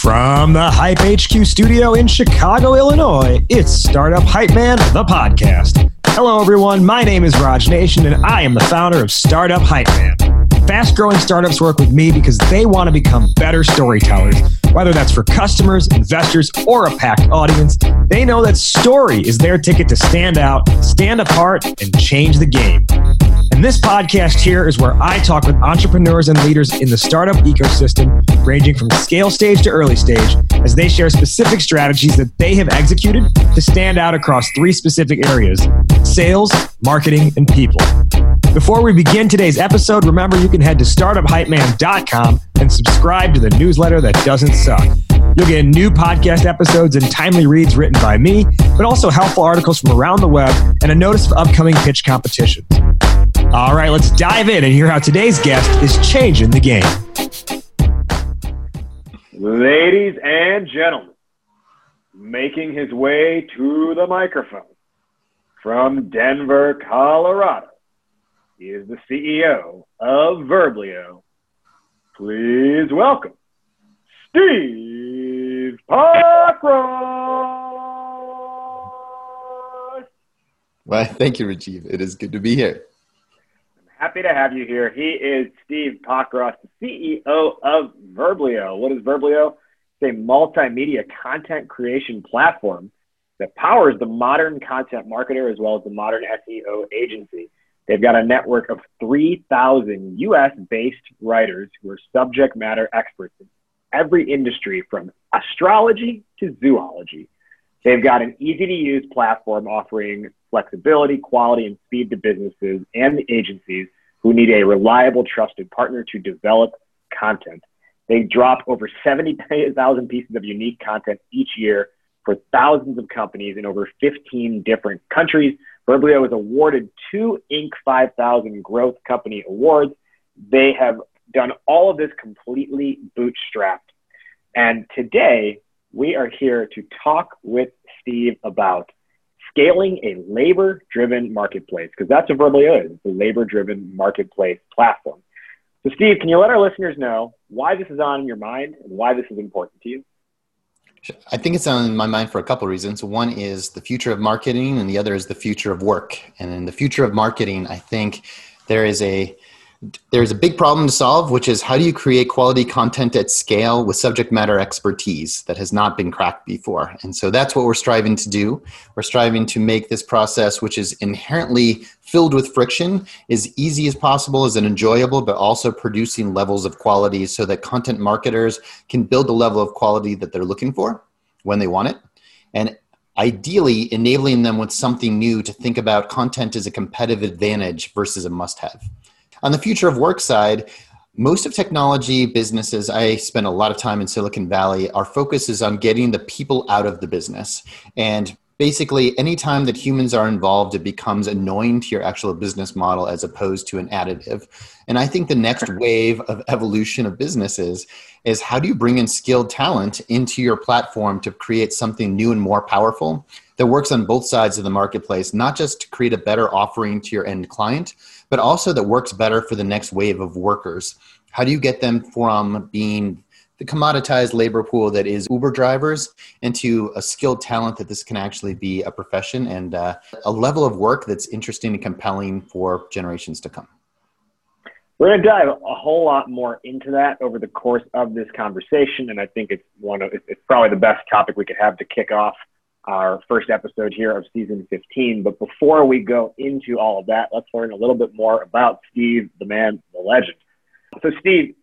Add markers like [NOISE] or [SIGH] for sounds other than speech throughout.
From the Hype HQ studio in Chicago, Illinois, it's Startup Hype Man, the podcast. Hello, everyone. My name is Rajiv Nathan, and I am the founder of Startup Hype Man. Fast growing startups work with me because they want to become better storytellers. Whether that's for customers, investors, or a packed audience, they know that story is their ticket to stand out, stand apart, and change the game. And this podcast here is where I talk with entrepreneurs and leaders in the startup ecosystem, ranging from scale stage to early stage, as they share specific strategies that they have executed to stand out across three specific areas sales, marketing, and people. Before we begin today's episode, remember you can head to startuphypeman.com and subscribe to the newsletter that doesn't suck. You'll get new podcast episodes and timely reads written by me, but also helpful articles from around the web and a notice of upcoming pitch competitions. All right, let's dive in and hear how today's guest is changing the game. Ladies and gentlemen, making his way to the microphone from Denver, Colorado, he is the CEO of Verblio. Please welcome Steve Pockross. Well, thank you, Rajiv. It is good to be here. I'm happy to have you here. He is Steve Pockross, the CEO of Verblio. What is Verblio? It's a multimedia content creation platform that powers the modern content marketer as well as the modern SEO agency. They've got a network of 3,000 US based writers who are subject matter experts in every industry from astrology to zoology. They've got an easy to use platform offering flexibility, quality, and speed to businesses and the agencies who need a reliable, trusted partner to develop content. They drop over 70,000 pieces of unique content each year for thousands of companies in over 15 different countries. Verblio was awarded two Inc. 5000 Growth Company Awards. They have done all of this completely bootstrapped. And today, we are here to talk with Steve about scaling a labor driven marketplace, because that's what Verblio is. It's a labor driven marketplace platform. So, Steve, can you let our listeners know why this is on your mind and why this is important to you? I think it's on my mind for a couple of reasons. One is the future of marketing, and the other is the future of work. And in the future of marketing, I think there is a there's a big problem to solve, which is how do you create quality content at scale with subject matter expertise that has not been cracked before? And so that's what we're striving to do. We're striving to make this process, which is inherently filled with friction, as easy as possible, as enjoyable, but also producing levels of quality so that content marketers can build the level of quality that they're looking for when they want it. And ideally enabling them with something new to think about content as a competitive advantage versus a must have. On the future of work side, most of technology businesses, I spend a lot of time in Silicon Valley, our focus is on getting the people out of the business. And basically, anytime that humans are involved, it becomes annoying to your actual business model as opposed to an additive. And I think the next wave of evolution of businesses is how do you bring in skilled talent into your platform to create something new and more powerful that works on both sides of the marketplace, not just to create a better offering to your end client, but also that works better for the next wave of workers. How do you get them from being the commoditized labor pool that is Uber drivers into a skilled talent that this can actually be a profession and uh, a level of work that's interesting and compelling for generations to come. We're going to dive a whole lot more into that over the course of this conversation, and I think it's one of it's probably the best topic we could have to kick off our first episode here of season 15. But before we go into all of that, let's learn a little bit more about Steve, the man, the legend. So, Steve,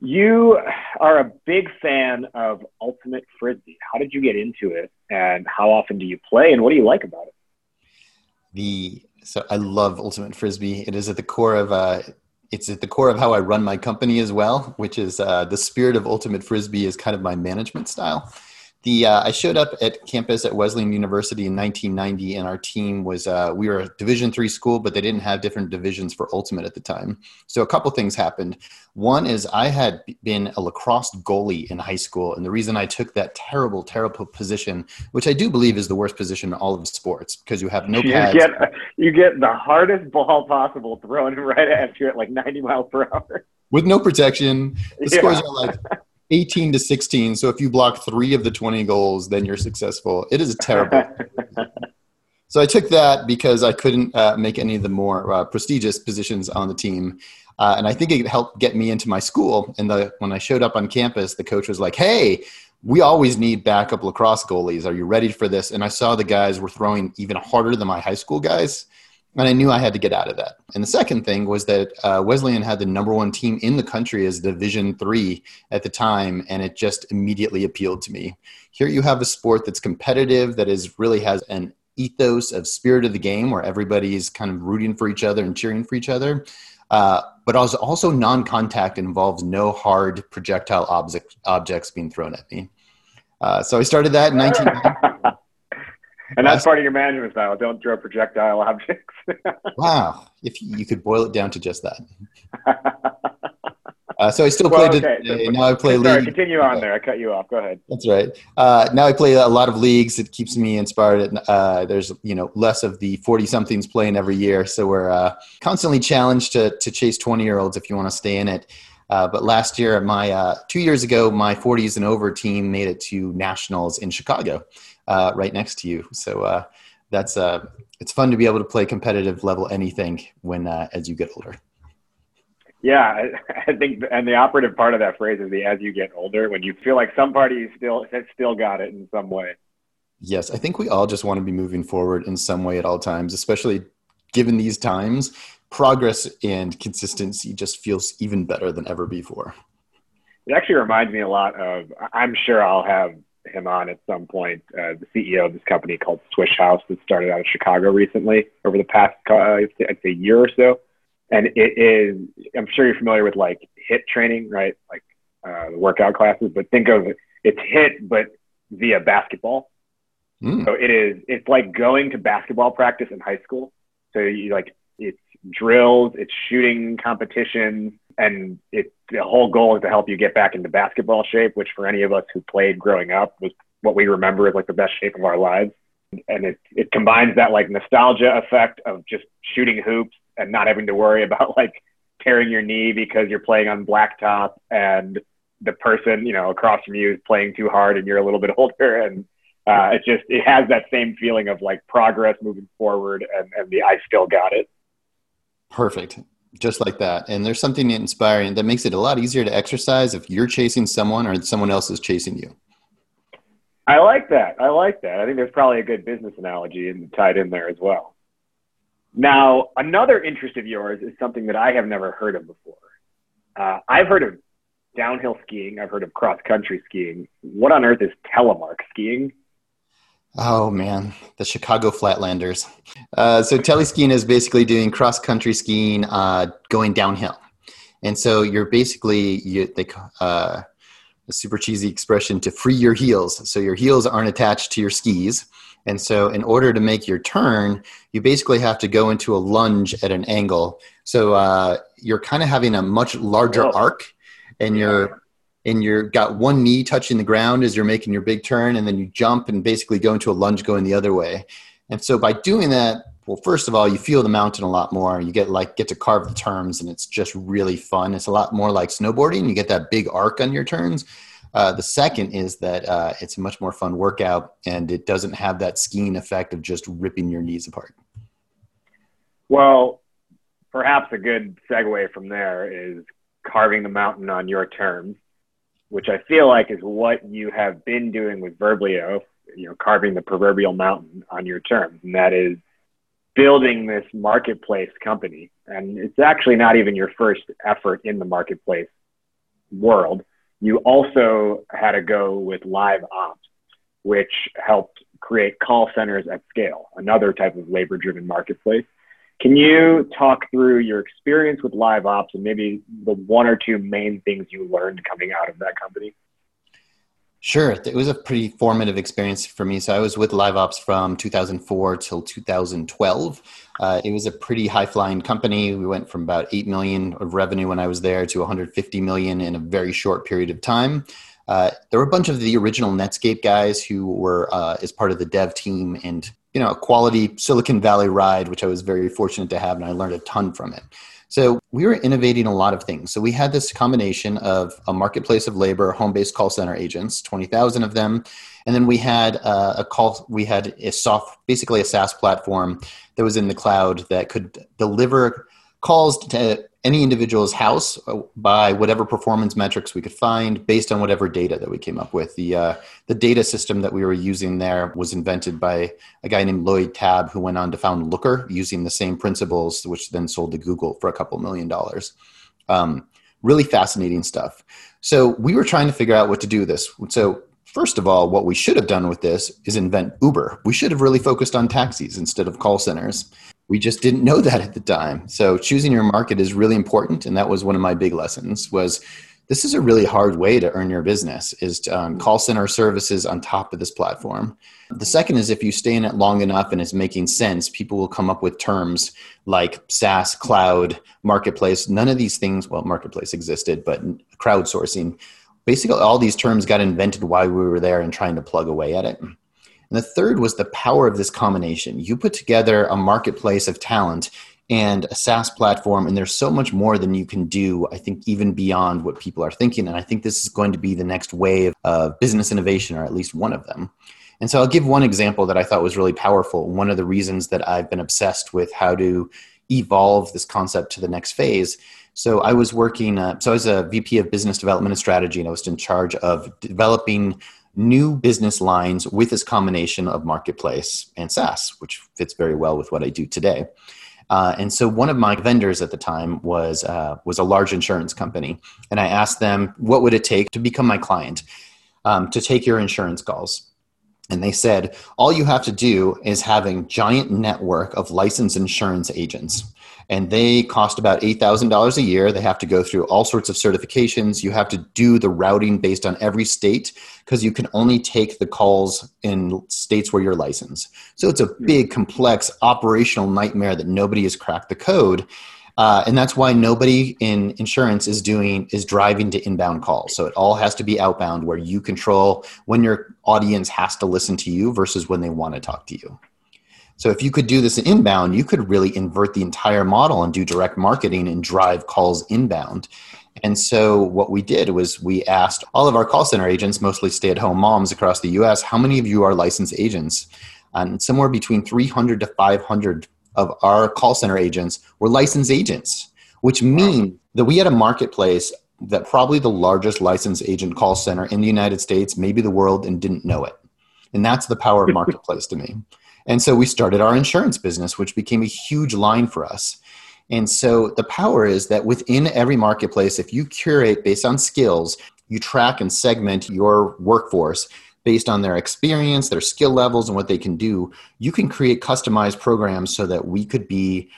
you are a big fan of Ultimate Frisbee. How did you get into it, and how often do you play, and what do you like about it? The so I love Ultimate Frisbee. It is at the core of uh, it's at the core of how I run my company as well, which is uh, the spirit of Ultimate Frisbee is kind of my management style the uh, I showed up at campus at Wesleyan University in 1990, and our team was uh, we were a Division three school, but they didn't have different divisions for ultimate at the time. So a couple things happened. One is I had been a lacrosse goalie in high school, and the reason I took that terrible, terrible position, which I do believe is the worst position in all of sports, because you have no pads. You get you get the hardest ball possible thrown [LAUGHS] right at you at like 90 miles per hour with no protection. The yeah. scores are like 18 to 16. So if you block three of the 20 goals, then you're successful. It is terrible. [LAUGHS] so I took that because I couldn't uh, make any of the more uh, prestigious positions on the team. Uh, and I think it helped get me into my school. And the, when I showed up on campus, the coach was like, Hey, we always need backup lacrosse goalies. Are you ready for this? And I saw the guys were throwing even harder than my high school guys. And I knew I had to get out of that. And the second thing was that uh, Wesleyan had the number one team in the country as Division three at the time, and it just immediately appealed to me. Here you have a sport that's competitive, that is really has an ethos of spirit of the game, where everybody's kind of rooting for each other and cheering for each other. Uh, but also, also non-contact involves no hard projectile object, objects being thrown at me. Uh, so I started that in 19. [LAUGHS] and that's part of your management style. Don't throw projectile [LAUGHS] objects. wow, if you could boil it down to just that. [LAUGHS] Uh, so I still well, play okay. today. now I play sorry, league. Continue on there. I cut you off. Go ahead. That's right. Uh, now I play a lot of leagues. It keeps me inspired. Uh, there's you know less of the forty somethings playing every year, so we're uh, constantly challenged to to chase twenty year olds if you want to stay in it. Uh, but last year, my uh, two years ago, my 40s and over team made it to nationals in Chicago, right next to you. So that's it's fun to be able to play competitive level anything when as you get older. Yeah, [LAUGHS] I think, and the operative part of that phrase is the as you get older, when you feel like some party still has still got it in some way. Yes, I think we all just want to be moving forward in some way at all times, especially given these times. Progress and consistency just feels even better than ever before. It actually reminds me a lot of. I'm sure I'll have him on at some point. Uh, the CEO of this company called Swish House that started out of Chicago recently over the past, uh, I'd say, a year or so and it is i'm sure you're familiar with like HIIT training right like uh, workout classes but think of it's HIIT, but via basketball mm. so it is it's like going to basketball practice in high school so you like it's drills it's shooting competitions and it the whole goal is to help you get back into basketball shape which for any of us who played growing up was what we remember as like the best shape of our lives and it it combines that like nostalgia effect of just shooting hoops and not having to worry [LAUGHS] about like tearing your knee because you're playing on blacktop and the person you know across from you is playing too hard and you're a little bit [LAUGHS] older and uh, it just it has that same feeling of like progress moving forward and, and the I still got it. Perfect. Just like that. And there's something inspiring that makes it a lot easier to exercise if you're chasing someone or someone else is chasing you. I like that. I like that. I think there's probably a good business analogy tied in there as well. Now, another interest of yours is something that I have never heard of before. Uh, I've heard of downhill skiing. I've heard of cross country skiing. What on earth is telemark skiing? Oh man, the Chicago Flatlanders. Uh, so teleskiing is basically doing cross country skiing, uh, going downhill, and so you're basically you, they uh, a super cheesy expression to free your heels. So your heels aren't attached to your skis, and so, in order to make your turn, you basically have to go into a lunge at an angle. So uh, you're kind of having a much larger oh. arc, and you're and you're got one knee touching the ground as you're making your big turn, and then you jump and basically go into a lunge going the other way. And so, by doing that, well, first of all, you feel the mountain a lot more. You get like get to carve the turns, and it's just really fun. It's a lot more like snowboarding. You get that big arc on your turns uh, the second is that uh, it's a much more fun workout and it doesn't have that skiing effect of just ripping your knees apart. Well, perhaps a good segue from there is carving the mountain on your terms, which I feel like is what you have been doing with Verblio, you know, carving the proverbial mountain on your terms. And that is building this marketplace company. And it's actually not even your first effort in the marketplace world you also had to go with LiveOps, which helped create call centers at scale, another type of labor driven marketplace. Can you talk through your experience with LiveOps and maybe the one or two main things you learned coming out of that company? Sure. It was a pretty formative experience for me. So I was with LiveOps from 2004 till 2012. Uh, it was a pretty high flying company. We went from about 8 million of revenue when I was there to 150 million in a very short period of time. Uh, there were a bunch of the original Netscape guys who were uh, as part of the dev team and, you know, a quality Silicon Valley ride, which I was very fortunate to have. And I learned a ton from it. So we were innovating a lot of things. So we had this combination of a marketplace of labor, home-based call center agents, 20,000 of them. And then we had uh, a call, we had a soft, basically a SaaS platform that was in the cloud that could deliver calls to any individual's house uh, by whatever performance metrics we could find based on whatever data that we came up with. The, uh, the data system that we were using there was invented by a guy named Lloyd Tabb, who went on to found Looker using the same principles, which then sold to Google for a couple million dollars. Um, really fascinating stuff. So we were trying to figure out what to do with this. So First of all, what we should have done with this is invent Uber. We should have really focused on taxis instead of call centers we just didn't know that at the time. So choosing your market is really important and that was one of my big lessons was this is a really hard way to earn your business is to, um, call center services on top of this platform. The second is if you stay in it long enough and it's making sense people will come up with terms like saas cloud marketplace. None of these things well marketplace existed but crowdsourcing. Basically all these terms got invented while we were there and trying to plug away at it and the third was the power of this combination. You put together a marketplace of talent and a SaaS platform, and there's so much more than you can do, I think, even beyond what people are thinking. And I think this is going to be the next wave of business innovation, or at least one of them. And so I'll give one example that I thought was really powerful. One of the reasons that I've been obsessed with how to evolve this concept to the next phase. So I was working, uh, so I was a VP of business development and strategy, and I was in charge of developing new business lines with this combination of marketplace and SaaS, which fits very well with what I do today. Uh, and so one of my vendors at the time was uh, was a large insurance company, and I asked them what would it take to become my client um, to take your insurance calls. And they said all you have to do is having giant network of licensed insurance agents and they cost about $8,000 a year. They have to go through all sorts of certifications. You have to do the routing based on every state because you can only take the calls in states where you're licensed. So it's a big, complex operational nightmare that nobody has cracked the code. Uh, and that's why nobody in insurance is doing is driving to inbound calls. So it all has to be outbound, where you control when your audience has to listen to you versus when they want to talk to you. So if you could do this inbound, you could really invert the entire model and do direct marketing and drive calls inbound. And so what we did was we asked all of our call center agents, mostly stay-at-home moms across the US, how many of you are licensed agents? And somewhere between 300 to 500 of our call center agents were licensed agents, which means that we had a marketplace that probably the largest licensed agent call center in the United States, maybe the world, and didn't know it. And that's the power of [LAUGHS] marketplace to me. And so we started our insurance business, which became a huge line for us. And so the power is that within every marketplace, if you curate based on skills, you track and segment your workforce based on their experience, their skill levels, and what they can do, you can create customized programs so that we could be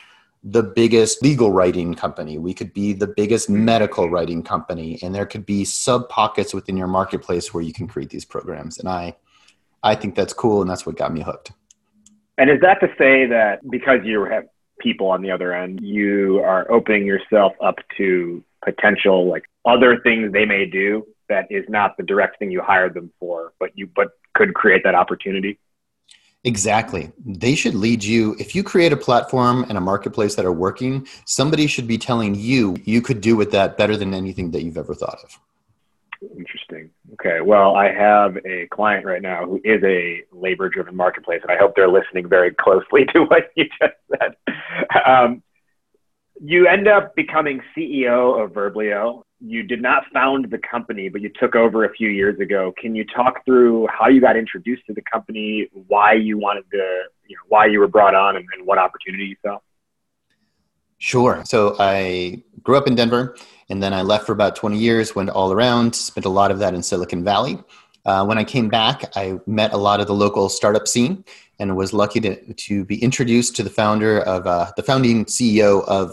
the biggest legal writing company. We could be the biggest medical writing company. And there could be sub pockets within your marketplace where you can create these programs. And I, I think that's cool. And that's what got me hooked. And is that to say that because you have people on the other end, you are opening yourself up to potential like other things they may do that is not the direct thing you hired them for, but you but could create that opportunity? Exactly. They should lead you. If you create a platform and a marketplace that are working, somebody should be telling you you could do with that better than anything that you've ever thought of. Interesting. Okay. Well, I have a client right now who is a labor driven marketplace, and I hope they're listening very closely [LAUGHS] to what you just said. Um, you end up becoming CEO of Verblio. You did not found the company, but you took over a few years ago. Can you talk through how you got introduced to the company, why you wanted to, you know, why you were brought on, and, and what opportunity you saw? Sure. So I grew up in Denver and then I left for about 20 years, went all around, spent a lot of that in Silicon Valley. Uh, when I came back, I met a lot of the local startup scene and was lucky to, to be introduced to the founder of uh, the founding CEO of,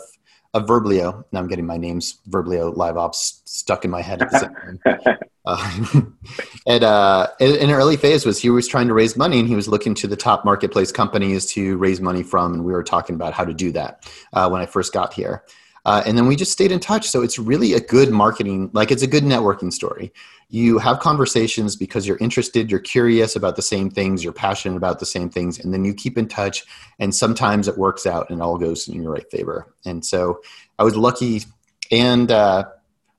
of Verblio. Now I'm getting my names Verblio LiveOps stuck in my head at the same time. [LAUGHS] Uh, [LAUGHS] and uh, in an early phase was he was trying to raise money and he was looking to the top marketplace companies to raise money from and we were talking about how to do that uh, when i first got here Uh, and then we just stayed in touch. So it's really a good marketing, like it's a good networking story. You have conversations because you're interested, you're curious about the same things, you're passionate about the same things, and then you keep in touch. And sometimes it works out and it all goes in your right favor. And so I was lucky and uh,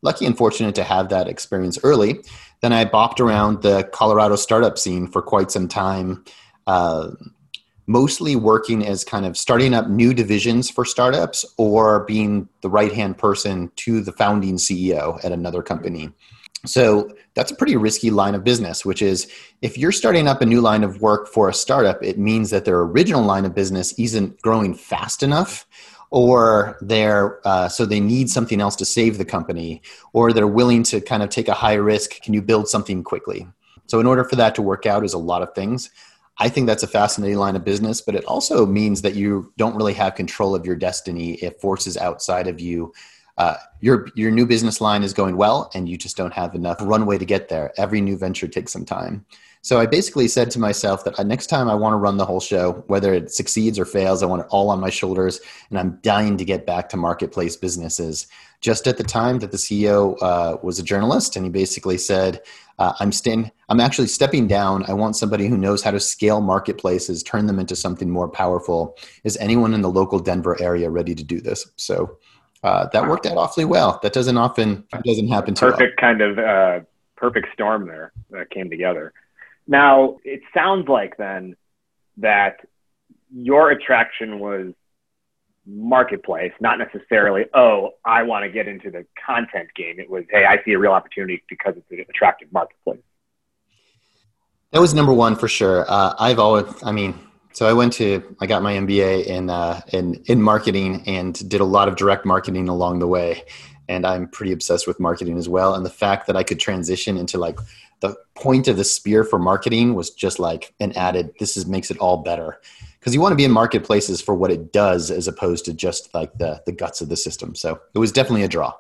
lucky and fortunate to have that experience early. Then I bopped around the Colorado startup scene for quite some time. Uh, mostly working as kind of starting up new divisions for startups or being the right hand person to the founding CEO at another company. So that's a pretty risky line of business, which is if you're starting up a new line of work for a startup, it means that their original line of business isn't growing fast enough. Or they're uh, so they need something else to save the company, or they're willing to kind of take a high risk. Can you build something quickly? So, in order for that to work out, is a lot of things. I think that's a fascinating line of business, but it also means that you don't really have control of your destiny if forces outside of you. Uh, your your new business line is going well, and you just don't have enough runway to get there. Every new venture takes some time. So I basically said to myself that uh, next time I want to run the whole show, whether it succeeds or fails, I want it all on my shoulders, and I'm dying to get back to marketplace businesses. Just at the time that the CEO uh, was a journalist, and he basically said, uh, I'm stand, I'm actually stepping down. I want somebody who knows how to scale marketplaces, turn them into something more powerful. Is anyone in the local Denver area ready to do this? So uh, that worked out awfully well. That doesn't often doesn't happen. To perfect kind of uh, perfect storm there that came together. Now it sounds like then that your attraction was marketplace, not necessarily, oh, I want to get into the content game. It was, hey, I see a real opportunity because it's an attractive marketplace. That was number one for sure. Uh, I've always, I mean, so I went to, I got my MBA in, uh, in, in marketing and did a lot of direct marketing along the way. And I'm pretty obsessed with marketing as well. And the fact that I could transition into like the point of the spear for marketing was just like an added, this is makes it all better because you want to be in marketplaces for what it does as opposed to just like the the guts of the system. So it was definitely a draw.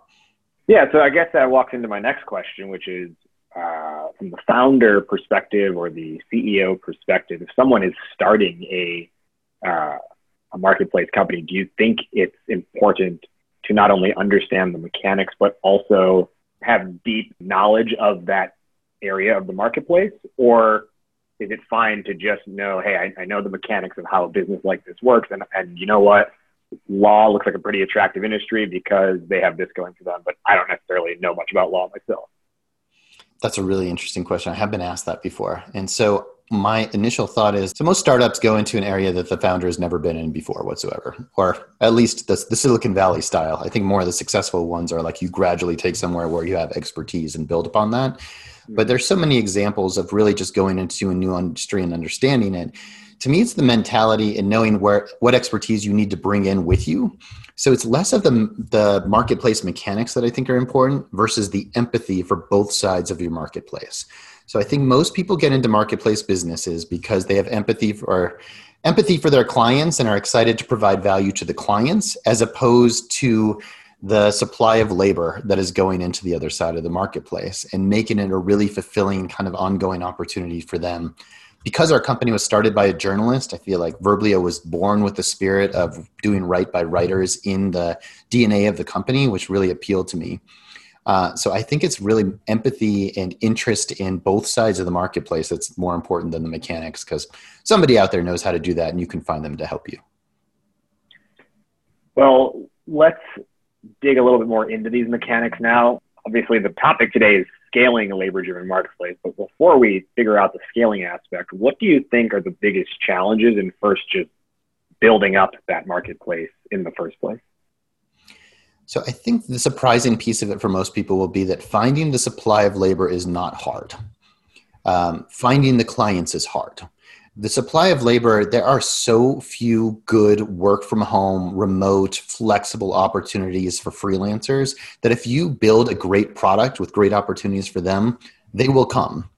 Yeah, so I guess that walks into my next question, which is uh, from the founder perspective or the CEO perspective. If someone is starting a uh, a marketplace company, do you think it's important to not only understand the mechanics but also have deep knowledge of that area of the marketplace, or is it fine to just know, hey, I, I know the mechanics of how a business like this works, and and you know what, law looks like a pretty attractive industry because they have this going for them, but I don't necessarily know much about law myself. That's a really interesting question. I have been asked that before, and so my initial thought is so most startups go into an area that the founder has never been in before whatsoever or at least the, the silicon valley style i think more of the successful ones are like you gradually take somewhere where you have expertise and build upon that but hmm. there's so many examples of really just going into a new industry and understanding it. To me, it's the mentality and knowing where what expertise you need to bring in with you. So it's less of the the marketplace mechanics that I think are important versus the empathy for both sides of your marketplace. So I think most people get into marketplace businesses because they have empathy for empathy for their clients and are excited to provide value to the clients as opposed to the supply of labor that is going into the other side of the marketplace and making it a really fulfilling kind of ongoing opportunity for them. Because our company was started by a journalist, I feel like Verblio was born with the spirit of doing right by writers in the DNA of the company, which really appealed to me. Uh, so I think it's really empathy and interest in both sides of the marketplace that's more important than the mechanics because somebody out there knows how to do that and you can find them to help you. Well, let's dig a little bit more into these mechanics now. Obviously, the topic today is scaling a labor driven marketplace. But before we figure out the scaling aspect, what do you think are the biggest challenges in first just building up that marketplace in the first place? So I think the surprising piece of it for most people will be that finding the supply of labor is not hard. Um, finding the clients is hard the supply of labor there are so few good work from home remote flexible opportunities for freelancers that if you build a great product with great opportunities for them they will come.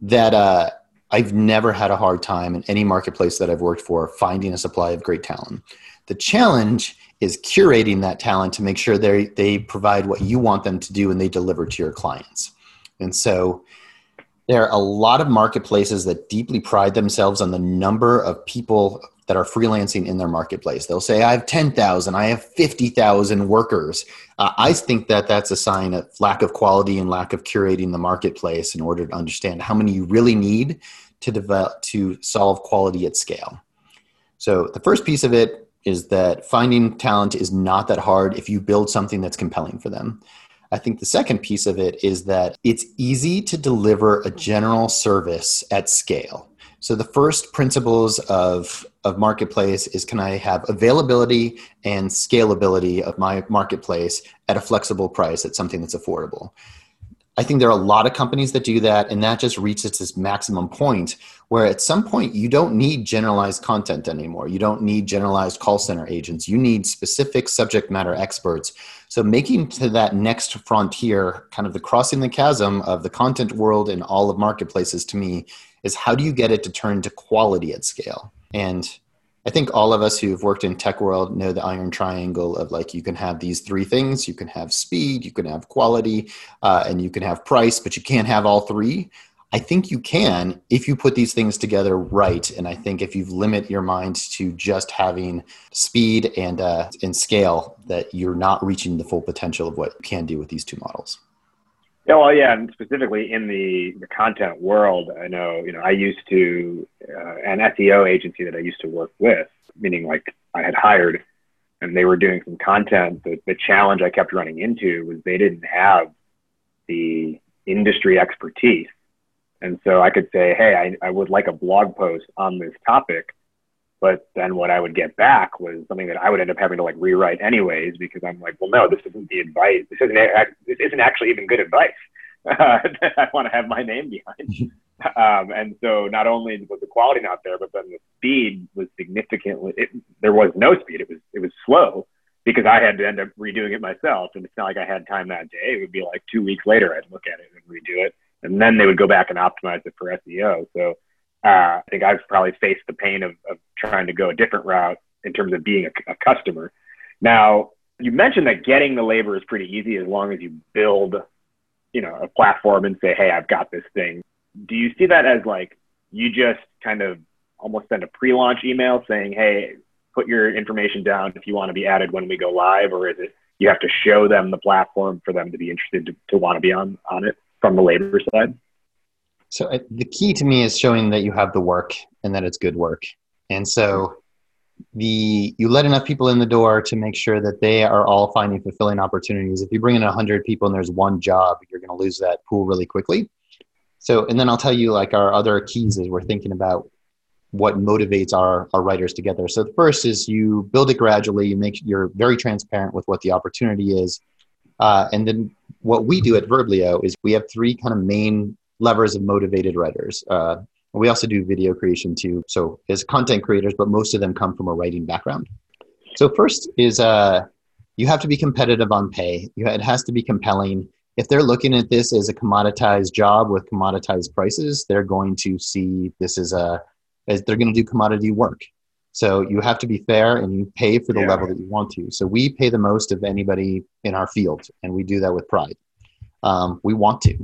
That uh, i've never had a hard time in any marketplace that i've worked for finding a supply of great talent. The challenge is curating that talent to make sure they they provide what you want them to do and they deliver to your clients. And so There are a lot of marketplaces that deeply pride themselves on the number of people that are freelancing in their marketplace. They'll say, I have 10,000, I have 50,000 workers. Uh, I think that that's a sign of lack of quality and lack of curating the marketplace in order to understand how many you really need to develop to solve quality at scale. So the first piece of it is that finding talent is not that hard if you build something that's compelling for them. I think the second piece of it is that it's easy to deliver a general service at scale. So the first principles of, of marketplace is can I have availability and scalability of my marketplace at a flexible price at something that's affordable. I think there are a lot of companies that do that, and that just reaches its maximum point where at some point you don't need generalized content anymore. You don't need generalized call center agents. You need specific subject matter experts. So, making to that next frontier, kind of the crossing the chasm of the content world and all of marketplaces to me, is how do you get it to turn to quality at scale? And I think all of us who've worked in tech world know the iron triangle of like you can have these three things: you can have speed, you can have quality, uh, and you can have price, but you can't have all three. I think you can if you put these things together right, and I think if you limit your mind to just having speed and uh, and scale, that you're not reaching the full potential of what you can do with these two models. Yeah, well, yeah, and specifically in the, the content world, I know, you know, I used to, uh, an SEO agency that I used to work with, meaning like I had hired and they were doing some content. The, the challenge I kept running into was they didn't have the industry expertise. And so I could say, hey, I, I would like a blog post on this topic. But then what I would get back was something that I would end up having to like rewrite anyways because I'm like, well, no, this isn't the advice. This isn't this isn't actually even good advice uh, [LAUGHS] that I want to have my name behind. [LAUGHS] um, and so not only was the quality not there, but then the speed was significantly. It, there was no speed. It was it was slow because I had to end up redoing it myself. And it's not like I had time that day. It would be like two weeks later I'd look at it and redo it, and then they would go back and optimize it for SEO. So uh, I think I've probably faced the pain of, of trying to go a different route in terms of being a, a customer. Now, you mentioned that getting the labor is pretty easy as long as you build, you know, a platform and say, "Hey, I've got this thing." Do you see that as like you just kind of almost send a pre-launch email saying, "Hey, put your information down if you want to be added when we go live," or is it you have to show them the platform for them to be interested to, to want to be on on it from the labor side? So the key to me is showing that you have the work and that it's good work. And so the you let enough people in the door to make sure that they are all finding fulfilling opportunities. If you bring in 100 people and there's one job, you're going to lose that pool really quickly. So, and then I'll tell you like our other keys as we're thinking about what motivates our, our writers together. So the first is you build it gradually, you make you're very transparent with what the opportunity is. Uh, and then what we do at Verblio is we have three kind of main levers of motivated writers. Uh, we also do video creation too. So as content creators, but most of them come from a writing background. So first is uh, you have to be competitive on pay. You, it has to be compelling. If they're looking at this as a commoditized job with commoditized prices, they're going to see this as a as they're going to do commodity work. So you have to be fair and you pay for the yeah. level that you want to. So we pay the most of anybody in our field, and we do that with pride. Um, we want to.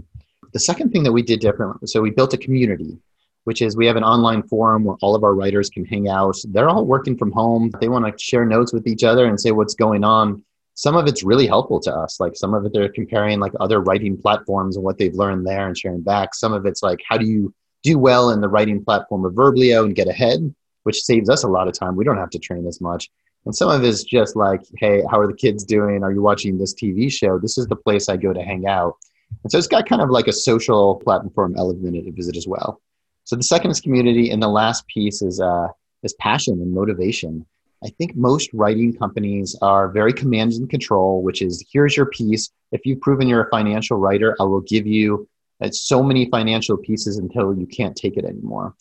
The second thing that we did differently, so we built a community, which is we have an online forum where all of our writers can hang out. They're all working from home. They want to share notes with each other and say what's going on. Some of it's really helpful to us. Like some of it, they're comparing like other writing platforms and what they've learned there and sharing back. Some of it's like, how do you do well in the writing platform of Verblio and get ahead, which saves us a lot of time. We don't have to train as much. And some of it is just like, hey, how are the kids doing? Are you watching this TV show? This is the place I go to hang out. And so it's got kind of like a social platform element to visit as well. So the second is community, and the last piece is uh, is passion and motivation. I think most writing companies are very command and control, which is here's your piece. If you've proven you're a financial writer, I will give you uh, so many financial pieces until you can't take it anymore.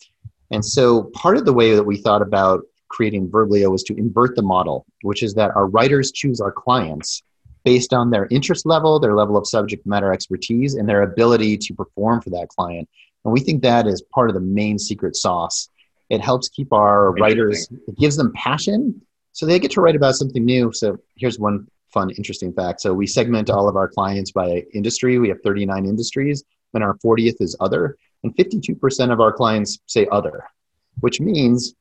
And so part of the way that we thought about creating Verblio was to invert the model, which is that our writers choose our clients based on their interest level, their level of subject matter expertise, and their ability to perform for that client. And we think that is part of the main secret sauce. It helps keep our writers, it gives them passion so they get to write about something new. So here's one fun, interesting fact. So we segment all of our clients by industry. We have 39 industries, and our 40th is other. And 52% of our clients say other, which means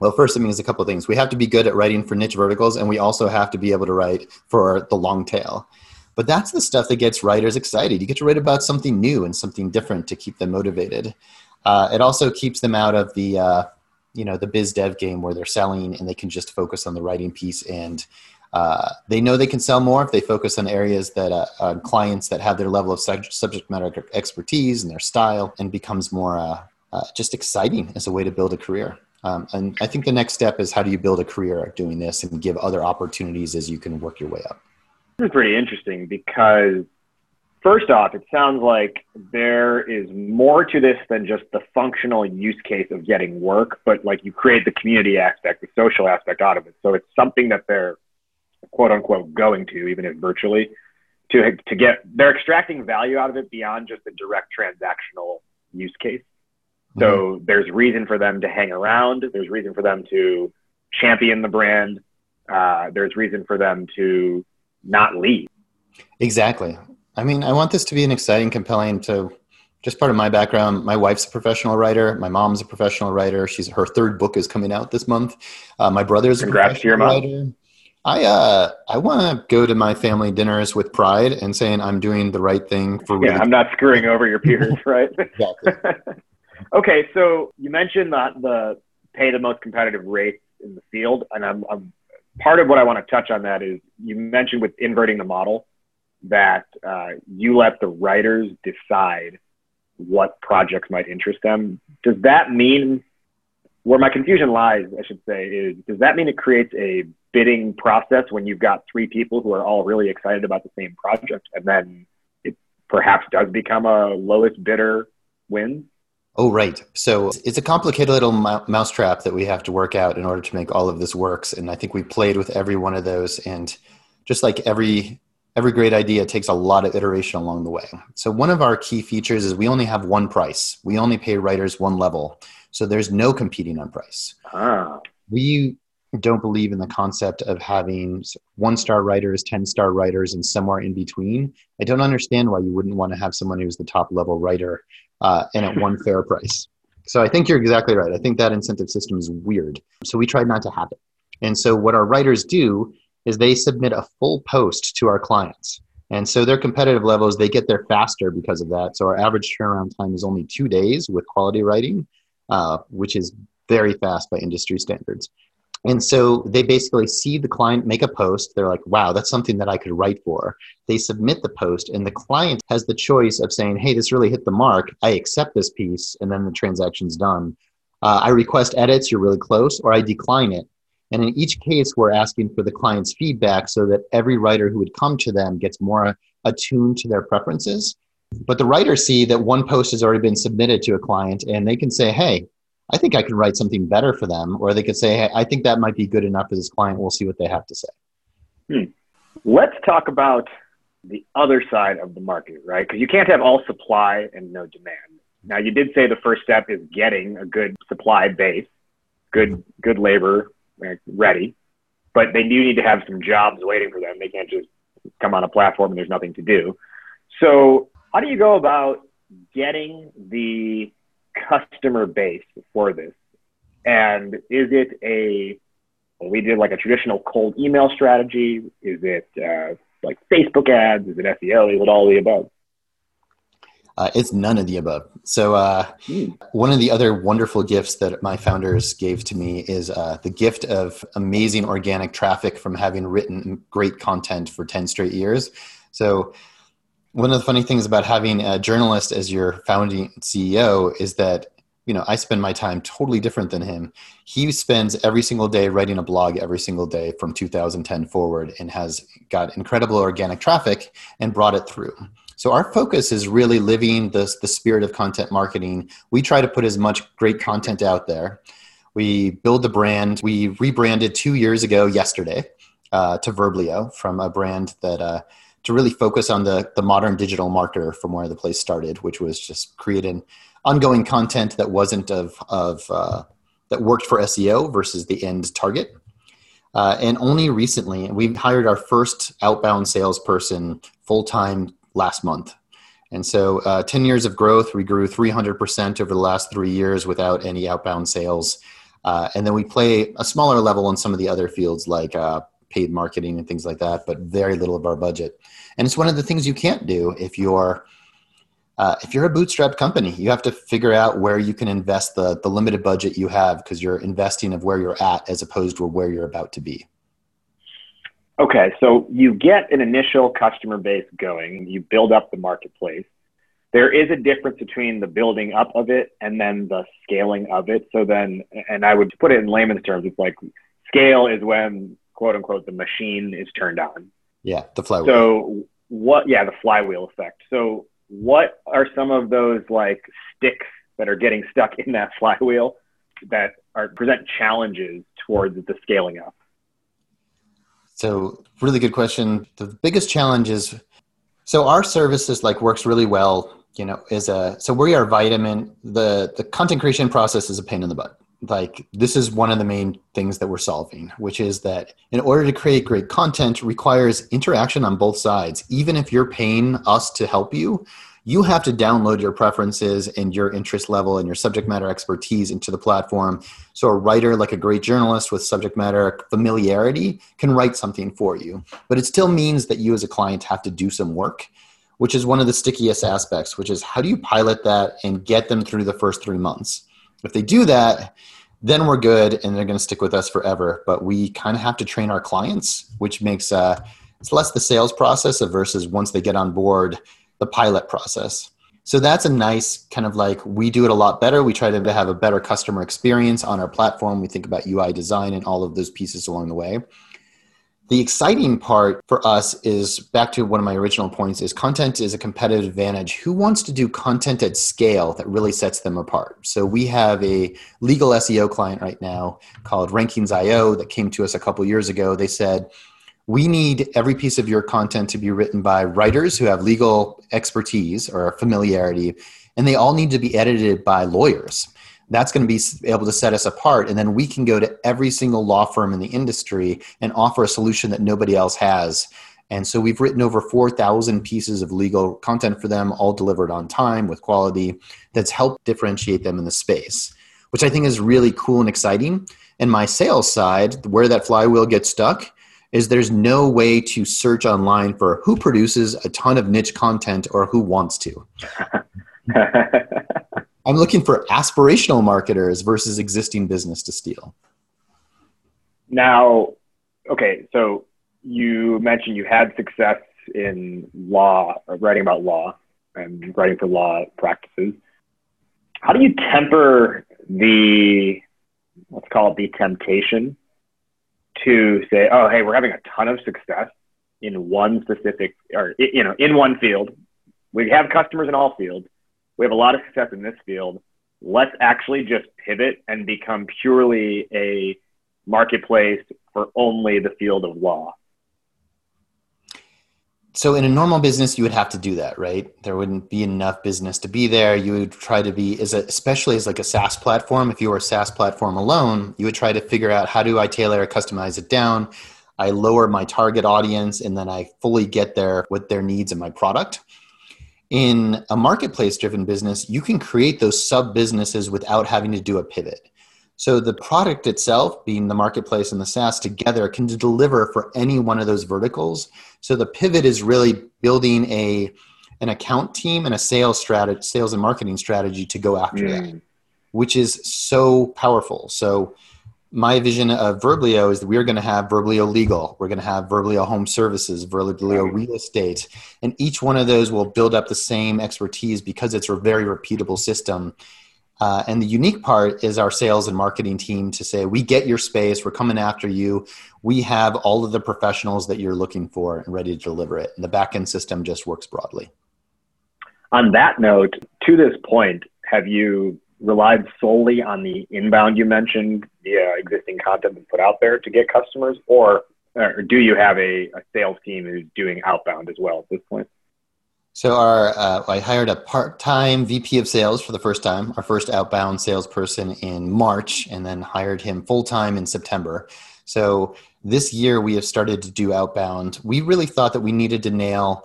well, first, it means a couple of things. We have to be good at writing for niche verticals, and we also have to be able to write for the long tail. But that's the stuff that gets writers excited. You get to write about something new and something different to keep them motivated. Uh, it also keeps them out of the uh, you know the biz dev game where they're selling and they can just focus on the writing piece and uh, they know they can sell more if they focus on areas that uh, on clients that have their level of subject matter expertise and their style and becomes more uh, uh, just exciting as a way to build a career um, and I think the next step is how do you build a career doing this and give other opportunities as you can work your way up. This is pretty interesting because, first off, it sounds like there is more to this than just the functional use case of getting work, but like you create the community aspect, the social aspect out of it. So it's something that they're quote unquote going to, even if virtually, to, to get, they're extracting value out of it beyond just a direct transactional use case. So mm-hmm. there's reason for them to hang around. There's reason for them to champion the brand. Uh, there's reason for them to not leave. Exactly. I mean, I want this to be an exciting, compelling. to just part of my background. My wife's a professional writer. My mom's a professional writer. She's her third book is coming out this month. Uh, my brother's Congrats a professional writer. I uh, I want to go to my family dinners with pride and saying I'm doing the right thing for. Yeah, I'm not screwing over your peers, [LAUGHS] right? exactly. [LAUGHS] Okay, so you mentioned that the pay the most competitive rates in the field, and I'm, I'm part of what I want to touch on that is you mentioned with inverting the model that uh, you let the writers decide what projects might interest them. Does that mean where my confusion lies, I should say, is does that mean it creates a bidding process when you've got three people who are all really excited about the same project, and then it perhaps does become a lowest bidder wins? Oh, right. So it's a complicated little mousetrap that we have to work out in order to make all of this works. And I think we played with every one of those. And just like every every great idea takes a lot of iteration along the way. So one of our key features is we only have one price. We only pay writers one level. So there's no competing on price. Ah. We don't believe in the concept of having one star writers, 10 star writers, and somewhere in between. I don't understand why you wouldn't want to have someone who's the top level writer uh, and at one fair price. So I think you're exactly right. I think that incentive system is weird. So we tried not to have it. And so what our writers do is they submit a full post to our clients. And so their competitive levels, they get there faster because of that. So our average turnaround time is only two days with quality writing, uh, which is very fast by industry standards. And so they basically see the client make a post. They're like, wow, that's something that I could write for. They submit the post, and the client has the choice of saying, hey, this really hit the mark. I accept this piece, and then the transaction's done. Uh, I request edits, you're really close, or I decline it. And in each case, we're asking for the client's feedback so that every writer who would come to them gets more attuned to their preferences. But the writers see that one post has already been submitted to a client, and they can say, hey, I think I could write something better for them. Or they could say, hey, I think that might be good enough for this client. We'll see what they have to say. Hmm. Let's talk about the other side of the market, right? Because you can't have all supply and no demand. Now, you did say the first step is getting a good supply base, good good labor ready, but they do need to have some jobs waiting for them. They can't just come on a platform and there's nothing to do. So, how do you go about getting the customer base for this? And is it a, well, we did like a traditional cold email strategy? Is it uh, like Facebook ads? Is it SEO? Is it all the above? Uh, it's none of the above. So, uh, mm. one of the other wonderful gifts that my founders gave to me is uh, the gift of amazing organic traffic from having written great content for 10 straight years. So, one of the funny things about having a journalist as your founding CEO is that you know i spend my time totally different than him. He spends every single day writing a blog every single day from 2010 forward and has got incredible organic traffic and brought it through. So our focus is really living the, the spirit of content marketing. We try to put as much great content out there. We build the brand. We rebranded two years ago yesterday uh, to verblio from a brand that uh, to really focus on the, the modern digital marketer from where the place started, which was just creating ongoing content that wasn't of, of uh, that worked for SEO versus the end target. Uh, and only recently, we hired our first outbound salesperson full time last month. And so, uh, 10 years of growth, we grew 300% over the last three years without any outbound sales. Uh, and then we play a smaller level in some of the other fields like uh, paid marketing and things like that, but very little of our budget. And it's one of the things you can't do if you're uh, if you're a bootstrap company, you have to figure out where you can invest the, the limited budget you have because you're investing of where you're at as opposed to where you're about to be. Okay, so you get an initial customer base going, you build up the marketplace. There is a difference between the building up of it and then the scaling of it. So then, and I would put it in layman's terms, it's like scale is when quote unquote the machine is turned on. Yeah, the flywheel. So what? Yeah, the flywheel effect. So what are some of those like sticks that are getting stuck in that [LAUGHS] flywheel that are present challenges towards the scaling up? So, really good question. The biggest challenge is so our services like works really well. You know, is a so we are vitamin. The the content creation process is a pain in the butt. Like this is one of the main things that we're solving, which is that in order to create great content requires interaction on both sides. Even if you're paying us to help you, you have to download your preferences and your interest level and your subject matter expertise into the platform. So a writer, like a great journalist with subject matter familiarity, can write something for you. But it still means that you as a client have to do some work, which is one of the stickiest aspects, which is how do you pilot that and get them through the first three months? If they do that, then we're good and they're going to stick with us forever. But we kind of have to train our clients, which makes uh, it's less the sales process versus once they get on board the pilot process. So that's a nice kind of like we do it a lot better. We try to have a better customer experience on our platform. We think about UI design and all of those pieces along the way. The exciting part for us is back to one of my original points is content is a competitive advantage. Who wants to do content at scale that really sets them apart? So we have a legal SEO client right now called Rankings.io that came to us a couple years ago. They said, we need every piece of your content to be written by writers who have legal expertise or familiarity, and they all need to be edited by lawyers. That's going to be able to set us apart. And then we can go to every single law firm in the industry and offer a solution that nobody else has. And so we've written over 4,000 pieces of legal content for them, all delivered on time with quality, that's helped differentiate them in the space, which I think is really cool and exciting. And my sales side, where that flywheel gets stuck, is there's no way to search online for who produces a ton of niche content or who wants to. [LAUGHS] I'm looking for aspirational marketers versus existing business to steal. Now, okay, so you mentioned you had success in law, uh, writing about law and writing for law practices. How do you temper the, let's call it the temptation to say, oh, hey, we're having a ton of success in one specific, or you know, in one field. We have customers in all fields. We have a lot of success in this field. Let's actually just pivot and become purely a marketplace for only the field of law. So in a normal business you would have to do that right? There wouldn't be enough business to be there. You would try to be as a, especially as like a saas platform. If you were a saas platform alone you would try to figure out how do i tailor or customize it down. I lower my target audience and then i fully get there with their needs and my product in a marketplace driven business you can create those sub businesses without having to do a pivot so the product itself, being the marketplace and the SaaS together, can deliver for any one of those verticals. So the pivot is really building a an account team and a sales strategy, sales and marketing strategy to go after mm. that, which is so powerful. So my vision of Verblio is that we're going to have Verblio Legal, we're going to have Verblio Home Services, Verblio Real Estate, and each one of those will build up the same expertise because it's a very repeatable system uh, and the unique part is our sales and marketing team to say, we get your space, we're coming after you. We have all of the professionals that you're looking for and ready to deliver it. And the backend system just works broadly. On that note, to this point, have you relied solely on the inbound you mentioned, the uh, existing content that's put out there to get customers, or, or do you have a, a sales team who's doing outbound as well at this point? So our uh, I hired a part-time VP of sales for the first time, our first outbound salesperson in March, and then hired him full-time in September. So this year we have started to do outbound. We really thought that we needed to nail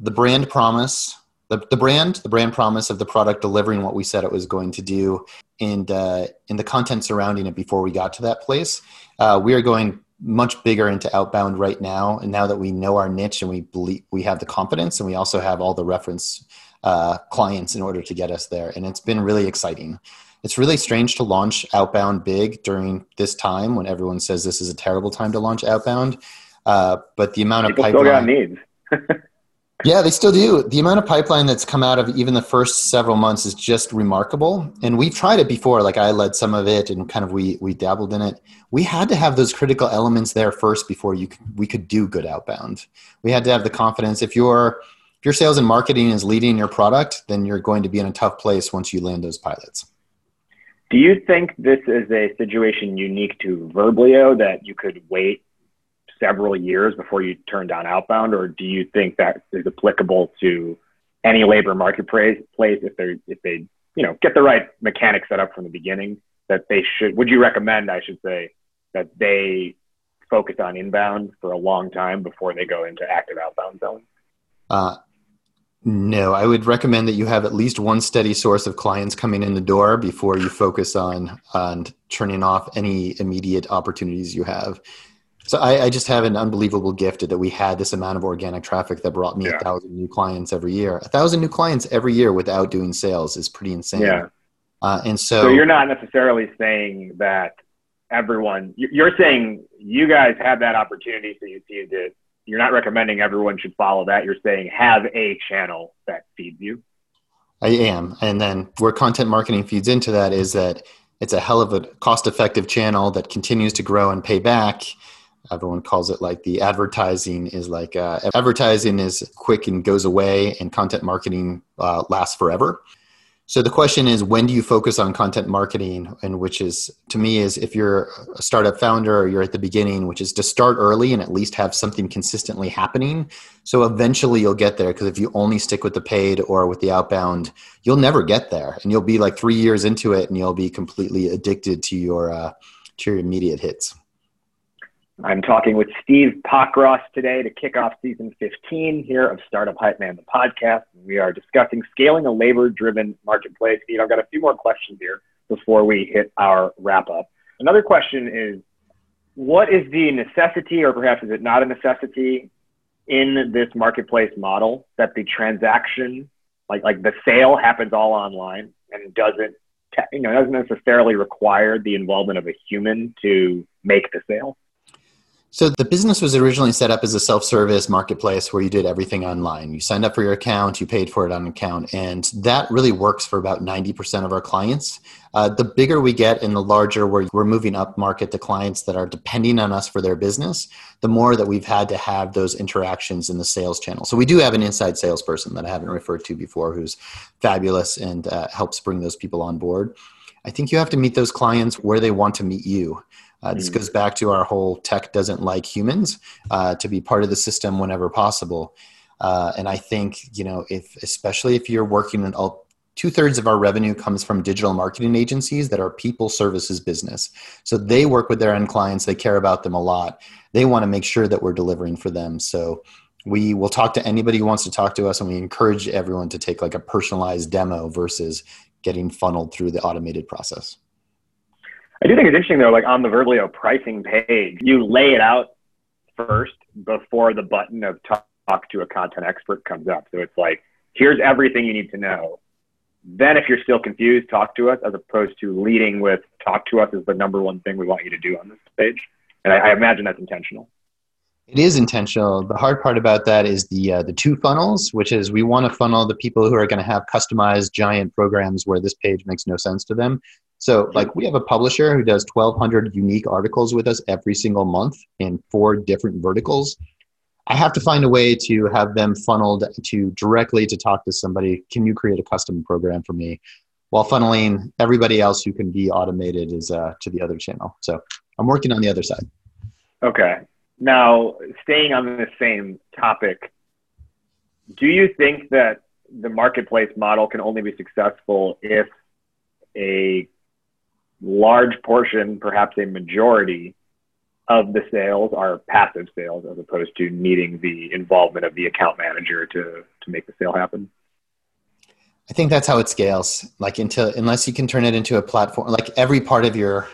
the brand promise, the, the brand, the brand promise of the product delivering what we said it was going to do, and uh, in the content surrounding it before we got to that place. Uh, we are going much bigger into outbound right now, and now that we know our niche and we believe we have the confidence, and we also have all the reference uh, clients in order to get us there, and it's been really exciting. It's really strange to launch outbound big during this time when everyone says this is a terrible time to launch outbound. Uh, but the amount People of pipeline, needs. [LAUGHS] Yeah, they still do. The amount of pipeline that's come out of even the first several months is just remarkable. And we've tried it before. Like I led some of it, and kind of we we dabbled in it. We had to have those critical elements there first before you we could do good outbound. We had to have the confidence. If your if your sales and marketing is leading your product, then you're going to be in a tough place once you land those pilots. Do you think this is a situation unique to Verblio that you could wait several years before you turn down outbound, or do you think that is applicable to any labor marketplace if they if they you know get the right mechanics set up from the beginning? That they should. Would you recommend? I should say that they focus on inbound for a long time before they go into active outbound selling. Uh, no, I would recommend that you have at least one steady source of clients coming in the door before you focus on on turning off any immediate opportunities you have. So I, I, just have an unbelievable gift that we had this amount of organic traffic that brought me yeah. a thousand new clients every year. A thousand new clients every year without doing sales is pretty insane. Yeah. Uh, and so, so you're not necessarily saying that everyone. You're saying you guys have that opportunity, so you see it. You're not recommending everyone should follow that. You're saying have a channel that feeds you. I am, and then where content marketing feeds into that is that it's a hell of a cost-effective channel that continues to grow and pay back everyone calls it like the advertising is like uh, advertising is quick and goes away and content marketing uh, lasts forever. So the question is when do you focus on content marketing? And which is to me is if you're a startup founder or you're at the beginning which is to start early and at least have something consistently happening. So eventually you'll get there because if you only stick with the paid or with the outbound you'll never get there. And you'll be like three years into it and you'll be completely addicted to your uh, to your immediate hits I'm talking with Steve Pockross today to kick off season 15 here of Startup Hype Man, the podcast. We are discussing scaling a labor driven marketplace. Steve, I've got a few more questions here before we hit our wrap up. Another question is what is the necessity, or perhaps is it not a necessity, in this marketplace model that the transaction, like, like the sale, happens all online and doesn't, you know, doesn't necessarily require the involvement of a human to make the sale? So the business was originally set up as a self-service marketplace where you did everything online. You signed up for your account, you paid for it on account, and that really works for about 90% of our clients. Uh, the bigger we get and the larger we're, we're moving up market to clients that are depending on us for their business, the more that we've had to have those interactions in the sales channel. So we do have an inside salesperson that I haven't referred to before who's fabulous and uh, helps bring those people on board. I think you have to meet those clients where they want to meet you. Uh, this mm. goes back to our whole tech doesn't like humans uh, to be part of the system whenever possible. Uh, and I think, you know, if especially if you're working in all, two thirds of our revenue comes from digital marketing agencies that are people services business. So they work with their end clients, they care about them a lot. They want to make sure that we're delivering for them. So we will talk to anybody who wants to talk to us and we encourage everyone to take like a personalized demo versus getting funneled through the automated process. I do think it's interesting though, like on the Verblio pricing page, you lay it out first before the button of talk, talk to a content expert comes up. So it's like, here's everything you need to know. Then if you're still confused, talk to us as opposed to leading with talk to us is the number one thing we want you to do on this page. And I, I imagine that's intentional. It is intentional. The hard part about that is the uh, the two funnels, which is we want to funnel the people who are going to have customized giant programs where this page makes no sense to them. So, like, we have a publisher who does 1,200 unique articles with us every single month in four different verticals. I have to find a way to have them funneled to directly to talk to somebody. Can you create a custom program for me? While funneling everybody else who can be automated is uh, to the other channel. So I'm working on the other side. Okay. Now, staying on the same topic, do you think that the marketplace model can only be successful if a large portion, perhaps a majority, of the sales are passive sales as opposed to needing the involvement of the account manager to, to make the sale happen? I think that's how it scales. Like until unless you can turn it into a platform, like every part of your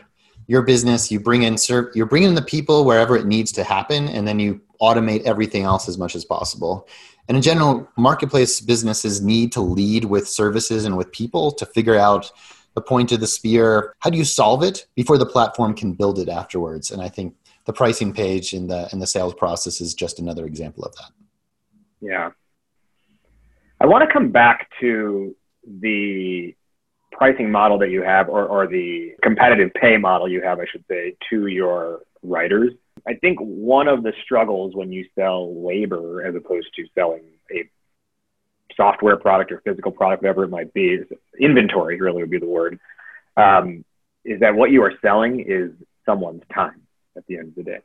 your business, you bring in you're bringing the people wherever it needs to happen, and then you automate everything else as much as possible. And in general, marketplace businesses need to lead with services and with people to figure out the point of the spear. How do you solve it before the platform can build it afterwards? And I think the pricing page and the and the sales process is just another example of that. Yeah, I want to come back to the pricing model that you have, or, or the competitive pay model you have, I should say, to your writers. I think one of the struggles when you sell labor as opposed to selling a software product or physical product, whatever it might be, inventory really would be the word, um, is that what you are selling is someone's time at the end of the day.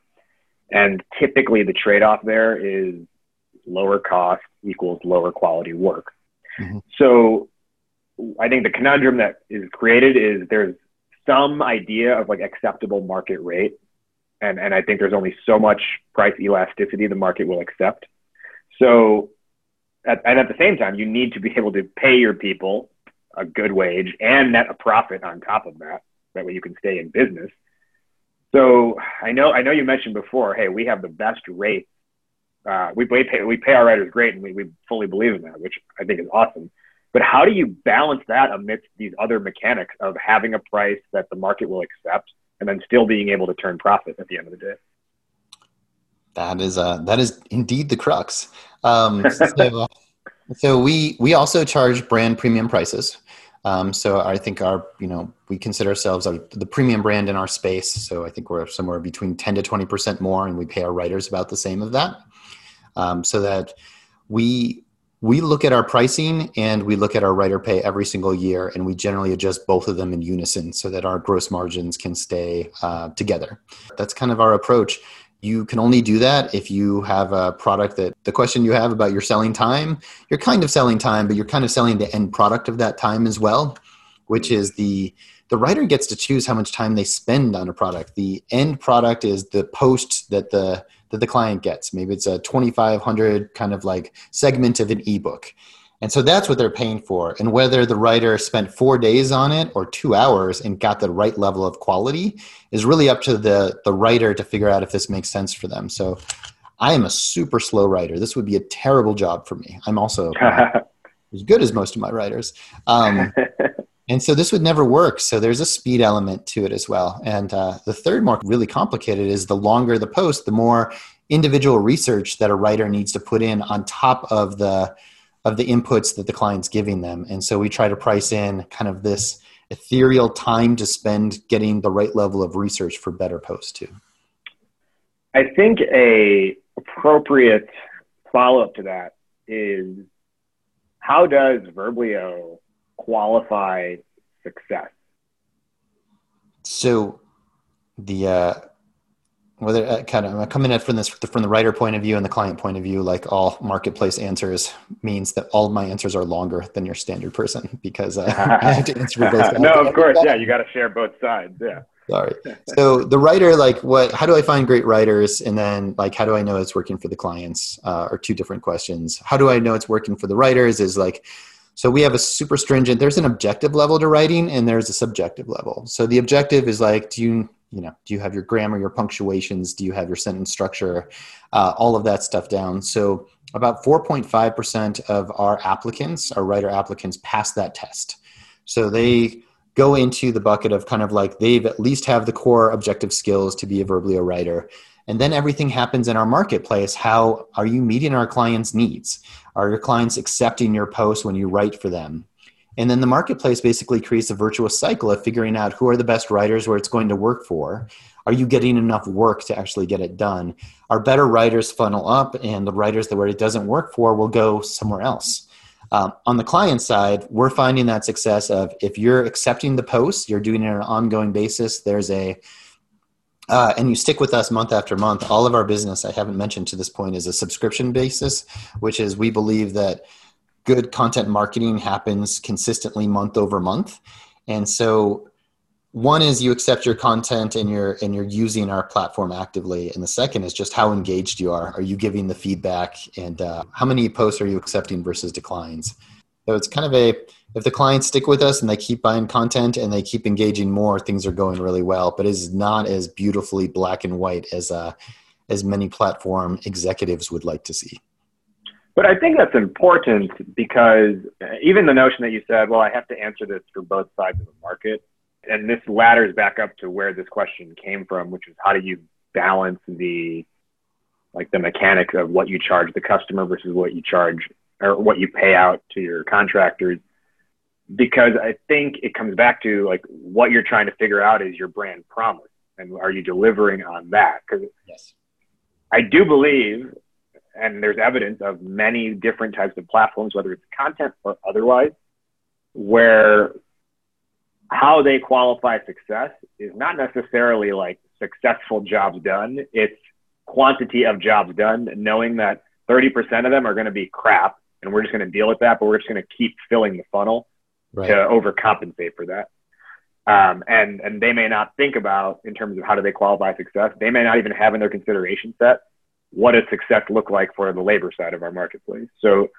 And typically the trade off there is lower cost equals lower quality work. Mm-hmm. So I think the conundrum that is created is there's some idea of like acceptable market rate. And, and I think there's only so much price elasticity the market will accept. So, at, and at the same time, you need to be able to pay your people a good wage and net a profit on top of that. That way you can stay in business. So I know I know you mentioned before, hey, we have the best rate uh, we, pay, we pay our writers great and we, we fully believe in that, which I think is awesome. But how do you balance that amidst these other mechanics of having a price that the market will accept and then still being able to turn profit at the end of the day? That is uh, that is indeed the crux. Um, so, [LAUGHS] so we we also charge brand premium prices. Um, so I think our, you know, we consider ourselves our, the premium brand in our space. So I think we're somewhere between 10 to 20% more, and we pay our writers about the same of that um, so that we we look at our pricing and we look at our writer pay every single year and we generally adjust both of them in unison so that our gross margins can stay uh, together that's kind of our approach you can only do that if you have a product that the question you have about your selling time you're kind of selling time but you're kind of selling the end product of that time as well which is the the writer gets to choose how much time they spend on a product the end product is the post that the that the client gets. Maybe it's a 2500 kind of like segment of an ebook. And so that's what they're paying for. And whether the writer spent four days on it or two hours and got the right level of quality is really up to the, the writer to figure out if this makes sense for them. So I am a super slow writer. This would be a terrible job for me. I'm also [LAUGHS] as good as most of my writers. Um, [LAUGHS] and so this would never work. So there's a speed element to it as well. And uh, the third, more really complicated, is the longer the post, the more individual research that a writer needs to put in on top of the of the inputs that the client's giving them. And so we try to price in kind of this ethereal time to spend getting the right level of research for better posts too. I think a appropriate follow up to that is how does Verblio qualify success? So the uh, whether uh, kind of coming at from this from the writer point of view and the client point of view, like all marketplace answers means that all my answers are longer than your standard person [LAUGHS] because uh, I have to answer both. [LAUGHS] no, of course, yeah, you got to share both sides. Yeah. Sorry. So the writer, like, what? How do I find great writers? And then, like, how do I know it's working for the clients? Uh, are two different questions. How do I know it's working for the writers? Is like, so we have a super stringent, there's an objective level to writing and there's a subjective level. So the objective is like, do you, you know, do you have your grammar, your punctuations? Do you have your sentence structure? Uh, all of that stuff down. So about 4.5% of our applicants, our writer applicants, pass that test. So they go into the bucket of kind of like they've at least have the core objective skills to be a Verblio writer. And then everything happens in our marketplace. How are you meeting our clients' needs? Are your clients accepting your post when you write for them? And then the marketplace basically creates a virtuous cycle of figuring out who are the best writers where it's going to work for. Are you getting enough work to actually get it done? Are better writers funnel up, and the writers that where it doesn't work for will go somewhere else? Um, on the client side, we're finding that success of if you're accepting the post, you're doing it on an ongoing basis. There's a uh, and you stick with us month after month, all of our business, I haven't mentioned to this point, is a subscription basis, which is we believe that good content marketing happens consistently month over month. And so one is you accept your content and you're and you're using our platform actively and the second is just how engaged you are are you giving the feedback and uh, how many posts are you accepting versus declines So it's kind of a if the clients stick with us and they keep buying content and they keep engaging more, things are going really well. But it's not as beautifully black and white as uh, as many platform executives would like to see. But I think that's important because even the notion that you said, well, I have to answer this for both sides of the market. And this ladders back up to where this question came from, which is how do you balance the like the mechanics of what you charge the customer versus what you charge or what you pay out to your contractors because i think it comes back to like what you're trying to figure out is your brand promise and are you delivering on that because yes i do believe and there's evidence of many different types of platforms whether it's content or otherwise where how they qualify success is not necessarily like successful jobs done it's quantity of jobs done, knowing that 30% of them are going to be crap and we're just going to deal with that, but we're just going to keep filling the funnel right. to overcompensate for that. Um, and, and they may not think about in terms of how do they qualify success. They may not even have in their consideration set what does success look like for the labor side of our marketplace. So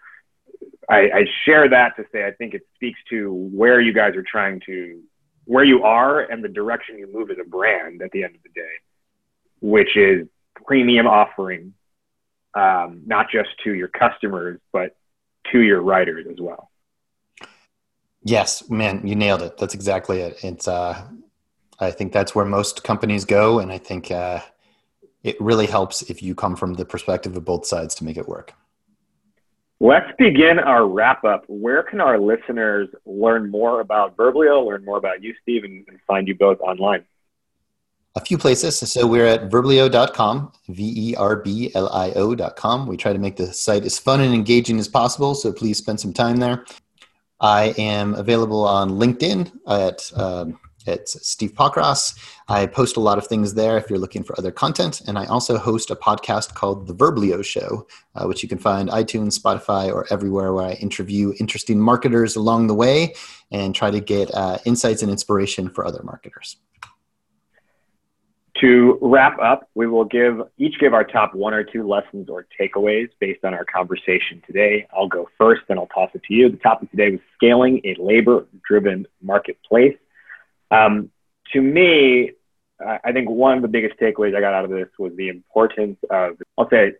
I, I share that to say I think it speaks to where you guys are trying to, where you are and the direction you move as a brand at the end of the day, which is premium offering, um, not just to your customers, but to your writers as well. Yes, man, you nailed it. That's exactly it. It's, uh, I think that's where most companies go, and I think uh, it really helps if you come from the perspective of both sides to make it work. Let's begin our wrap up. Where can our listeners learn more about Verblio, learn more about you, Steve, and, and find you both online? a few places. So we're at verblio.com, V E R B L I O.com. We try to make the site as fun and engaging as possible, so please spend some time there. I am available on LinkedIn at, um, at Steve Pockross. I post a lot of things there if you're looking for other content. And I also host a podcast called The Verblio Show, uh, which you can find iTunes, Spotify, or everywhere where I interview interesting marketers along the way and try to get uh, insights and inspiration for other marketers. To wrap up, we will give each give our top one or two lessons or takeaways based on our conversation today. I'll go first, then I'll toss it to you. The topic today was scaling a labor-driven marketplace. Um, to me, I think one of the biggest takeaways I got out of this was the importance of, I'll say,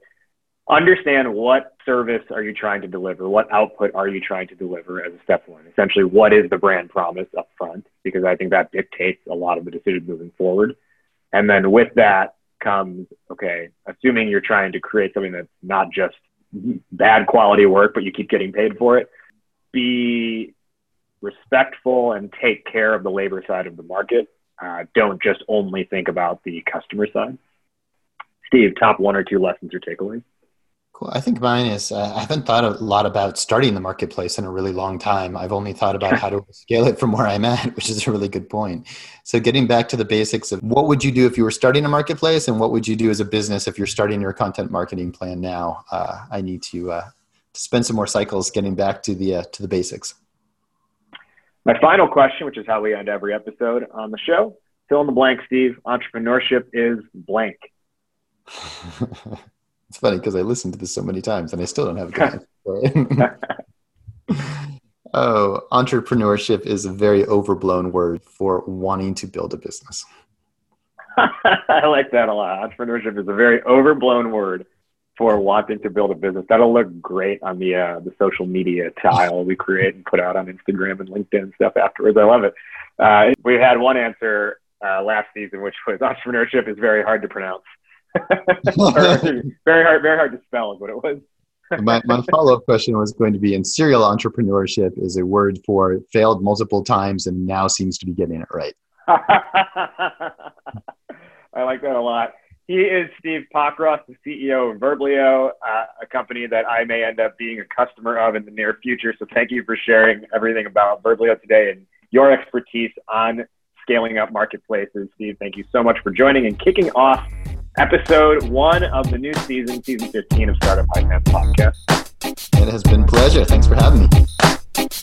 understand what service are you trying to deliver, what output are you trying to deliver as a step one. Essentially, what is the brand promise up front? Because I think that dictates a lot of the decisions moving forward. And then with that comes, okay, assuming you're trying to create something that's not just bad quality work, but you keep getting paid for it, be respectful and take care of the labor side of the market. Uh, don't just only think about the customer side. Steve, top one or two lessons or takeaways? Cool. I think mine is uh, I haven't thought a lot about starting the marketplace in a really long time. I've only thought about [LAUGHS] how to scale it from where I'm at, which is a really good point. So, getting back to the basics of what would you do if you were starting a marketplace, and what would you do as a business if you're starting your content marketing plan now? Uh, I need to, uh, to spend some more cycles getting back to the uh, to the basics. My final question, which is how we end every episode on the show, fill in the blank, Steve. Entrepreneurship is blank. [LAUGHS] It's funny because I listened to this so many times and I still don't have a [LAUGHS] oh, entrepreneurship is a very overblown word for wanting to build a business. [LAUGHS] I like that a lot. Entrepreneurship is a very overblown word for wanting to build a business. That'll look great on the uh, the social media tile we create and put out on Instagram and LinkedIn and stuff afterwards. I love it. Uh, we had one answer uh, last season, which was entrepreneurship is very hard to pronounce. [LAUGHS] [LAUGHS] very hard, very hard to spell is what it was. [LAUGHS] my, my follow-up question was going to be in serial entrepreneurship is a word for failed multiple times and now seems to be getting it right i like that a lot he is steve pockross the ceo of verblio uh, a company that i may end up being a customer of in the near future so thank you for sharing everything about verblio today and your expertise on scaling up marketplaces steve thank you so much for joining and kicking off episode one of the new season, season 15 of Startup Man podcast. It has been a pleasure. Thanks for having me.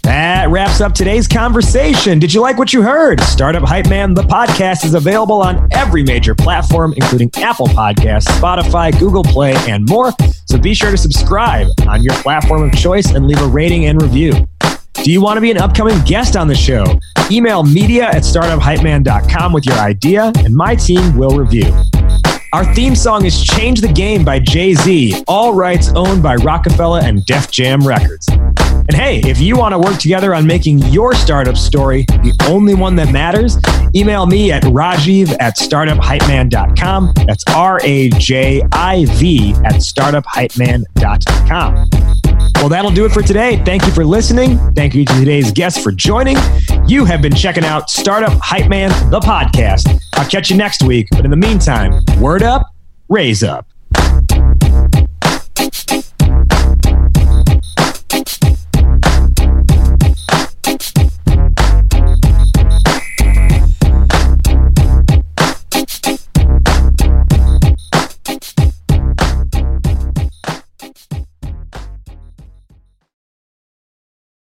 That wraps up today's conversation. Did you like what you heard? Startup Hype Man, the podcast, is available on every major platform, including Apple Podcasts, Spotify, Google Play, and more. So be sure to subscribe on your platform of choice and leave a rating and review. Do you want to be an upcoming guest on the show? Email media at startuphypeman.com with your idea, and my team will review. Our theme song is Change the Game by Jay Z, all rights owned by Roc-A-Fella and Def Jam Records. And hey, if you want to work together on making your startup story the only one that matters, email me at rajiv at startuphypeman.com. That's R A J I V at startuphypeman.com. Well, that'll do it for today. Thank you for listening. Thank you to today's guests for joining. You have been checking out Startup Hype Man, the podcast. I'll catch you next week. But in the meantime, word up, raise up.